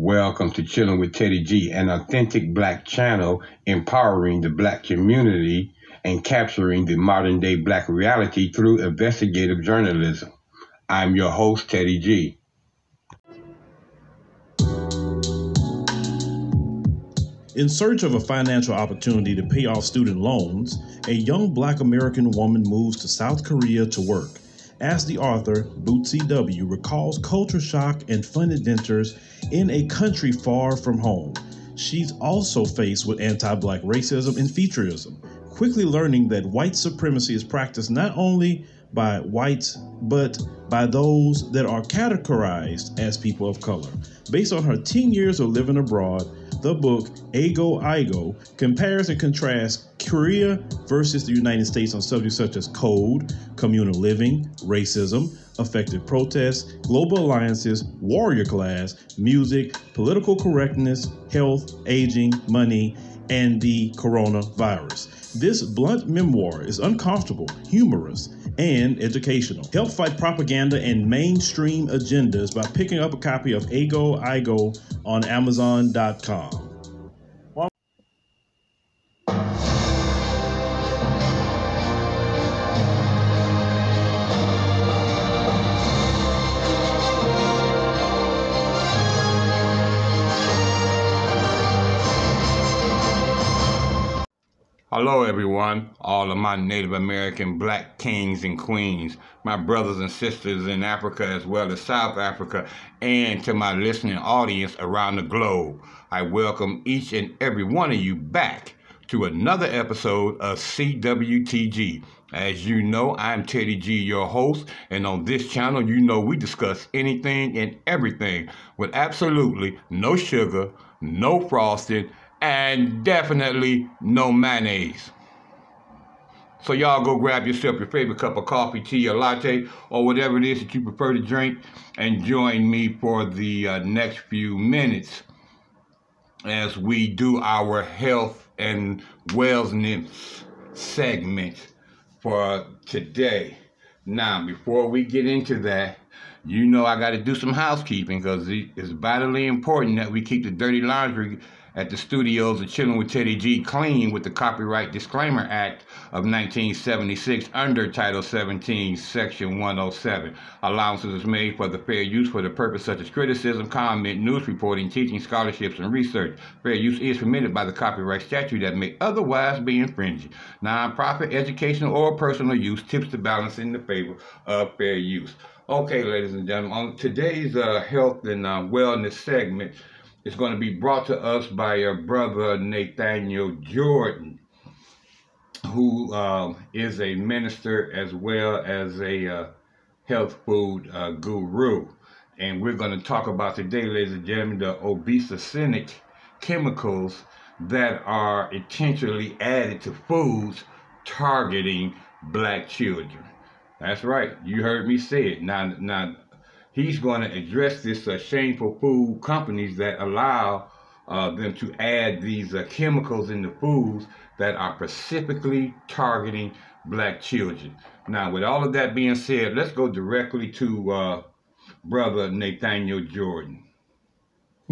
Welcome to Chilling with Teddy G, an authentic black channel empowering the black community and capturing the modern day black reality through investigative journalism. I'm your host, Teddy G. In search of a financial opportunity to pay off student loans, a young black American woman moves to South Korea to work. As the author, Bootsy W., recalls culture shock and fun adventures in a country far from home. She's also faced with anti black racism and featureism, quickly learning that white supremacy is practiced not only by whites, but by those that are categorized as people of color. Based on her 10 years of living abroad, the book Ago Igo compares and contrasts Korea versus the United States on subjects such as code, communal living, racism, effective protests, global alliances, warrior class, music, political correctness, health, aging, money, and the coronavirus. This blunt memoir is uncomfortable, humorous, and educational. Help fight propaganda and mainstream agendas by picking up a copy of Ago Igo on Amazon.com. Hello, everyone, all of my Native American black kings and queens, my brothers and sisters in Africa as well as South Africa, and to my listening audience around the globe. I welcome each and every one of you back to another episode of CWTG. As you know, I'm Teddy G, your host, and on this channel, you know we discuss anything and everything with absolutely no sugar, no frosting, and definitely no mayonnaise. So y'all go grab yourself your favorite cup of coffee, tea, or latte, or whatever it is that you prefer to drink, and join me for the uh, next few minutes as we do our health and wellness segment for today. Now, before we get into that, you know I got to do some housekeeping because it's vitally important that we keep the dirty laundry at the studios of Chilling with Teddy G clean with the Copyright Disclaimer Act of 1976 under Title 17, Section 107. Allowances is made for the fair use for the purpose such as criticism, comment, news reporting, teaching, scholarships, and research. Fair use is permitted by the copyright statute that may otherwise be infringed. Non-profit, educational, or personal use tips the balance in the favor of fair use. Okay, ladies and gentlemen, on today's uh, health and uh, wellness segment, is going to be brought to us by your brother Nathaniel Jordan, who uh, is a minister as well as a uh, health food uh, guru. And we're going to talk about today, ladies and gentlemen, the obesogenic chemicals that are intentionally added to foods targeting black children. That's right. You heard me say it. Now, now he's going to address this uh, shameful food companies that allow uh, them to add these uh, chemicals in the foods that are specifically targeting black children. Now, with all of that being said, let's go directly to uh, Brother Nathaniel Jordan.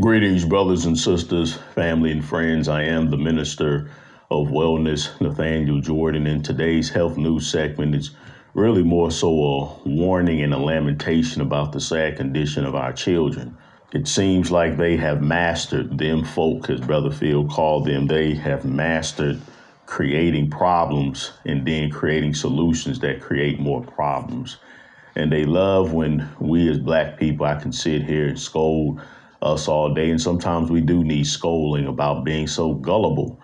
Greetings, brothers and sisters, family and friends. I am the Minister of Wellness, Nathaniel Jordan, and today's health news segment is really more so a warning and a lamentation about the sad condition of our children. It seems like they have mastered them folk, as Brother Phil called them, they have mastered creating problems and then creating solutions that create more problems. And they love when we as black people, I can sit here and scold us all day. And sometimes we do need scolding about being so gullible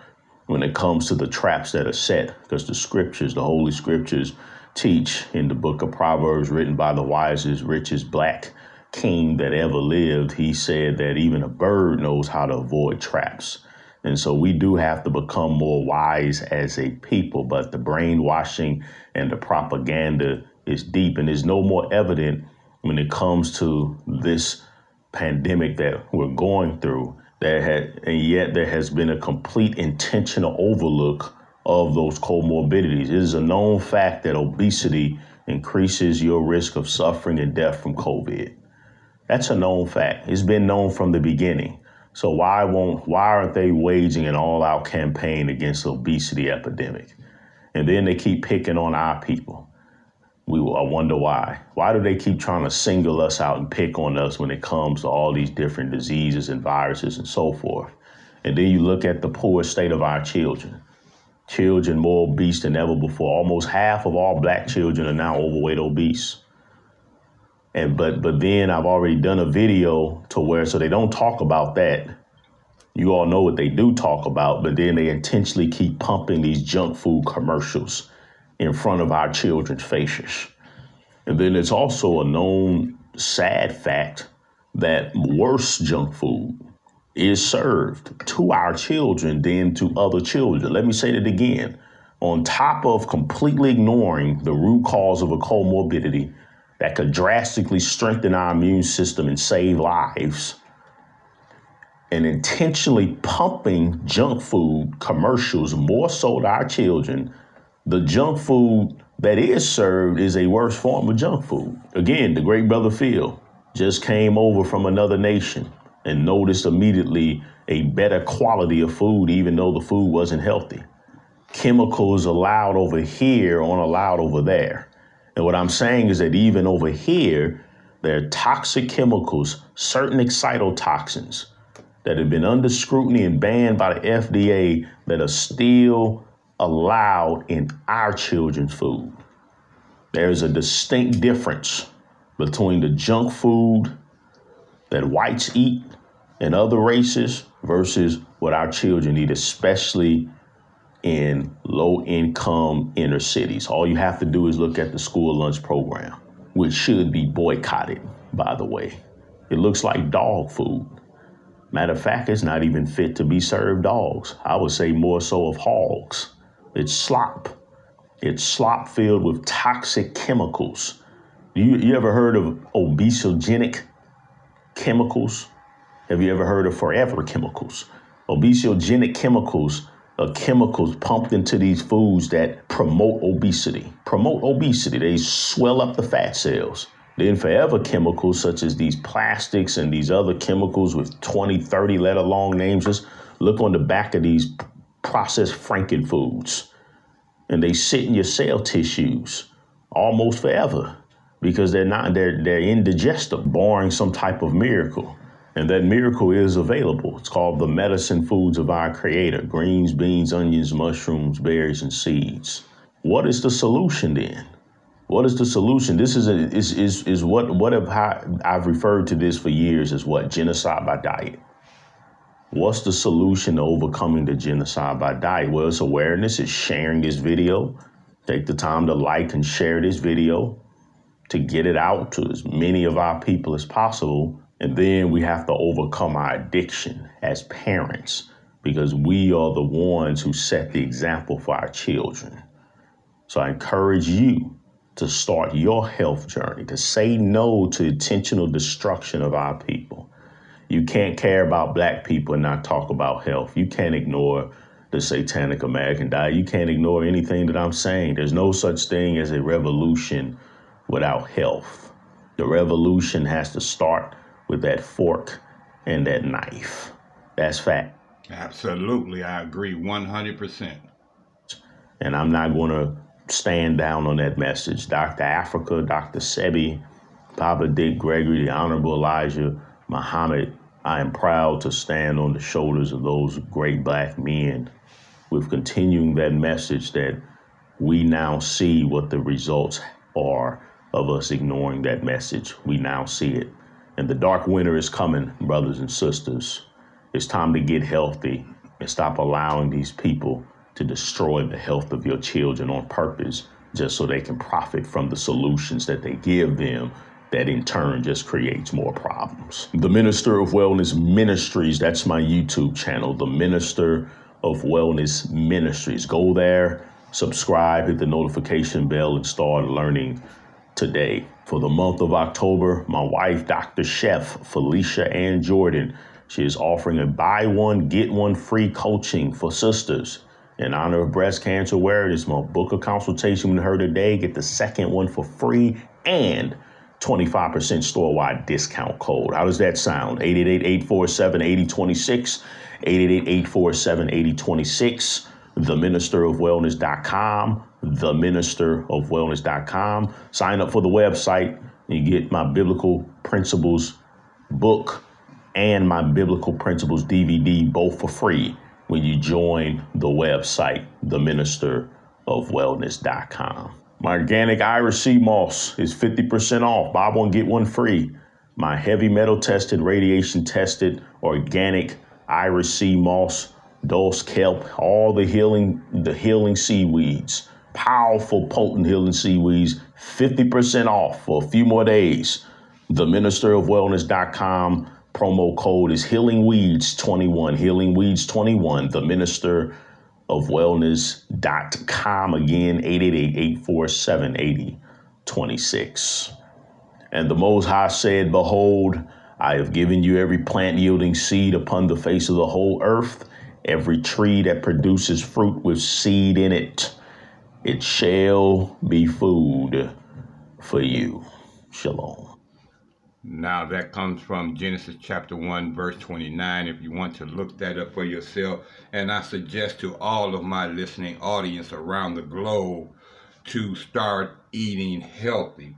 when it comes to the traps that are set, because the scriptures, the holy scriptures, teach in the book of Proverbs, written by the wisest, richest black king that ever lived. He said that even a bird knows how to avoid traps. And so we do have to become more wise as a people, but the brainwashing and the propaganda is deep and is no more evident when it comes to this pandemic that we're going through. There had, and yet there has been a complete intentional overlook of those comorbidities. It is a known fact that obesity increases your risk of suffering and death from COVID. That's a known fact. It's been known from the beginning. So why won't why aren't they waging an all-out campaign against the obesity epidemic? And then they keep picking on our people. We I wonder why. Why do they keep trying to single us out and pick on us when it comes to all these different diseases and viruses and so forth? And then you look at the poor state of our children. Children more obese than ever before. Almost half of all black children are now overweight obese. And but but then I've already done a video to where so they don't talk about that. You all know what they do talk about, but then they intentionally keep pumping these junk food commercials in front of our children's faces. And then it's also a known sad fact that worse junk food is served to our children than to other children. Let me say that again. On top of completely ignoring the root cause of a comorbidity, that could drastically strengthen our immune system and save lives. And intentionally pumping junk food commercials more so to our children, the junk food that is served is a worse form of junk food. Again, the great brother Phil just came over from another nation and noticed immediately a better quality of food, even though the food wasn't healthy. Chemicals allowed over here aren't allowed over there. And what I'm saying is that even over here, there are toxic chemicals, certain excitotoxins that have been under scrutiny and banned by the FDA that are still allowed in our children's food. There's a distinct difference between the junk food that whites eat and other races versus what our children eat, especially in low income inner cities. All you have to do is look at the school lunch program, which should be boycotted, by the way. It looks like dog food. Matter of fact, it's not even fit to be served dogs. I would say more so of hogs. It's slop. It's slop filled with toxic chemicals. You, you ever heard of obesogenic chemicals? Have you ever heard of forever chemicals? Obesogenic chemicals are chemicals pumped into these foods that promote obesity. Promote obesity. They swell up the fat cells. Then forever chemicals such as these plastics and these other chemicals with 20, 30 letter long names. Just look on the back of these processed franken foods. And they sit in your cell tissues almost forever because they're not they're they're indigestible, barring some type of miracle. And that miracle is available. It's called the medicine foods of our Creator greens, beans, onions, mushrooms, berries, and seeds. What is the solution then? What is the solution? This is a, is, is, is what what have I, I've referred to this for years as what genocide by diet. What's the solution to overcoming the genocide by diet? Well, it's awareness. It's sharing this video. Take the time to like and share this video to get it out to as many of our people as possible and then we have to overcome our addiction as parents because we are the ones who set the example for our children. So I encourage you to start your health journey, to say no to intentional destruction of our people. You can't care about black people and not talk about health. You can't ignore the satanic American diet. You can't ignore anything that I'm saying. There's no such thing as a revolution without health. The revolution has to start with that fork and that knife. That's fact. Absolutely. I agree 100%. And I'm not going to stand down on that message. Dr. Afrika, Dr. Sebi, Papa Dick Gregory, the Honorable Elijah Muhammad, I am proud to stand on the shoulders of those great black men with continuing that message that we now see what the results are of us ignoring that message. We now see it. And the dark winter is coming, brothers and sisters. It's time to get healthy and stop allowing these people to destroy the health of your children on purpose just so they can profit from the solutions that they give them that in turn just creates more problems. The Minister of Wellness Ministries, that's my YouTube channel, The Minister of Wellness Ministries. Go there, subscribe, hit the notification bell, and start learning today. For the month of October, my wife, Dr. Chef Felicia Ann Jordan, she is offering a buy one, get one free coaching for sisters in honor of Breast Cancer Awareness Month. Book a consultation with her today, get the second one for free, and 25% store wide discount code. How does that sound? 888 847 8026. 888 847 8026. TheMinisterOfWellness.com. TheMinisterOfWellness.com. Sign up for the website. You get my biblical principles book and my biblical principles DVD both for free when you join the website, theministerofwellness.com. My organic Irish sea moss is 50% off. Buy one, get one free. My heavy metal tested, radiation tested, organic Irish sea moss, dulse kelp, all the healing, the healing seaweeds, powerful, potent healing seaweeds, 50% off for a few more days. The TheMinisterOfWellness.com Promo code is Healing Weeds 21. Healing Weeds 21. The Minister of Wellness.com. Again, 888 847 8026. And the Most High said, Behold, I have given you every plant yielding seed upon the face of the whole earth, every tree that produces fruit with seed in it. It shall be food for you. Shalom. Now that comes from Genesis chapter 1 verse 29 if you want to look that up for yourself. And I suggest to all of my listening audience around the globe to start eating healthy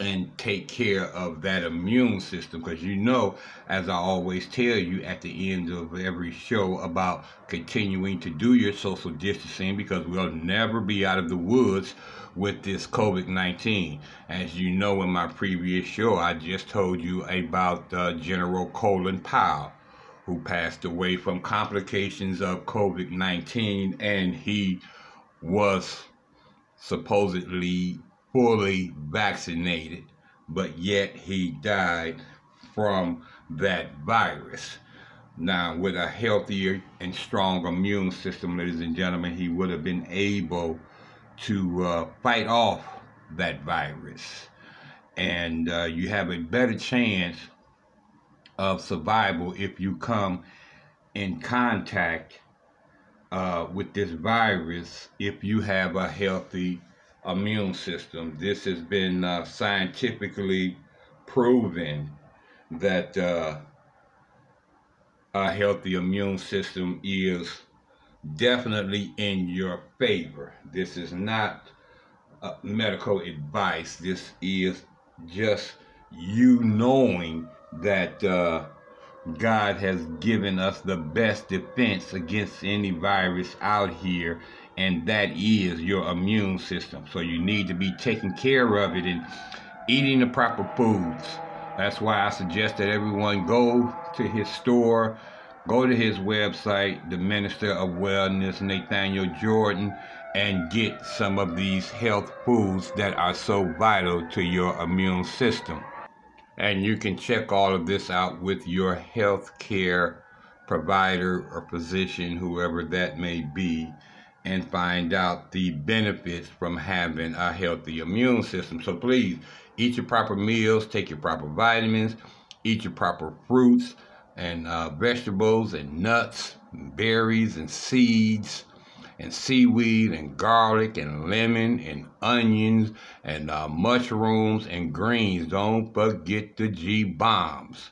and take care of that immune system. Because you know as i always tell you at the end of every show about continuing to do your social distancing because we'll never be out of the woods with this covid-19 as you know in my previous show i just told you about uh, general colin powell who passed away from complications of covid-19 and he was supposedly fully vaccinated, but yet he died from that virus. Now, with a healthier and strong immune system, ladies and gentlemen, he would have been able to uh, fight off that virus. And uh, you have a better chance of survival if you come in contact uh, with this virus if you have a healthy immune system. This has been uh, scientifically proven that uh, a healthy immune system is definitely in your favor. This is not uh, medical advice. This is just you knowing that uh, God has given us the best defense against any virus out here and that is your immune system. So you need to be taking care of it and eating the proper foods. That's why I suggest that everyone go to his store, go to his website, the Minister of Wellness, Nathaniel Jordan, and get some of these health foods that are so vital to your immune system. And you can check all of this out with your health care provider or physician, whoever that may be and find out the benefits from having a healthy immune system. So please eat your proper meals, take your proper vitamins, eat your proper fruits and uh, vegetables and nuts, and berries and seeds and seaweed and garlic and lemon and onions and uh, mushrooms and greens. Don't forget the G bombs.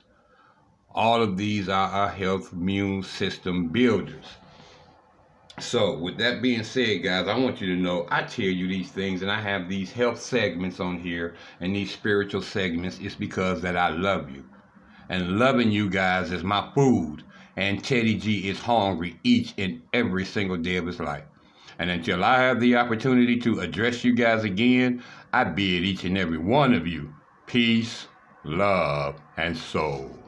All of these are our health immune system builders. So, with that being said, guys, I want you to know I tell you these things and I have these health segments on here and these spiritual segments. It's because that I love you. And loving you guys is my food. And Teddy G is hungry each and every single day of his life. And until I have the opportunity to address you guys again, I bid each and every one of you peace, love, and soul.